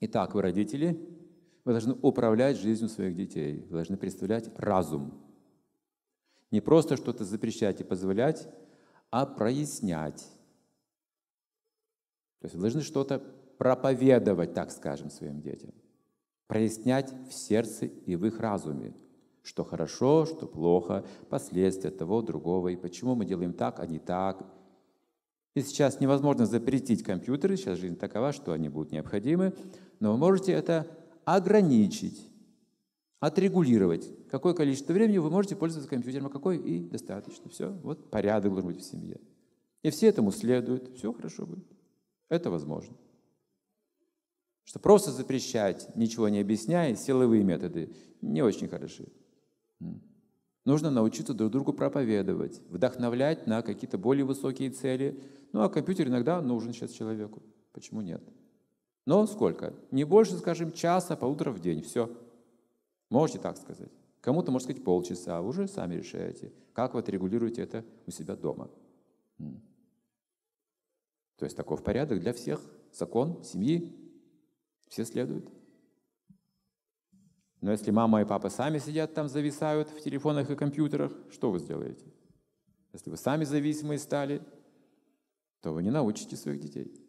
Итак, вы родители, вы должны управлять жизнью своих детей, вы должны представлять разум. Не просто что-то запрещать и позволять, а прояснять. То есть вы должны что-то проповедовать, так скажем, своим детям. Прояснять в сердце и в их разуме, что хорошо, что плохо, последствия того, другого, и почему мы делаем так, а не так. И сейчас невозможно запретить компьютеры, сейчас жизнь такова, что они будут необходимы, но вы можете это ограничить, отрегулировать, какое количество времени вы можете пользоваться компьютером, а какое и достаточно. Все, вот порядок должен быть в семье. И все этому следуют, все хорошо будет. Это возможно. Что просто запрещать, ничего не объясняя, силовые методы не очень хороши. Нужно научиться друг другу проповедовать, вдохновлять на какие-то более высокие цели. Ну, а компьютер иногда нужен сейчас человеку. Почему нет? Но сколько? Не больше, скажем, часа, полутора в день. Все. Можете так сказать. Кому-то, можно сказать, полчаса. Уже сами решаете, как вы отрегулируете это у себя дома. То есть таков порядок для всех. Закон семьи. Все следуют. Но если мама и папа сами сидят там, зависают в телефонах и компьютерах, что вы сделаете? Если вы сами зависимые стали, то вы не научите своих детей.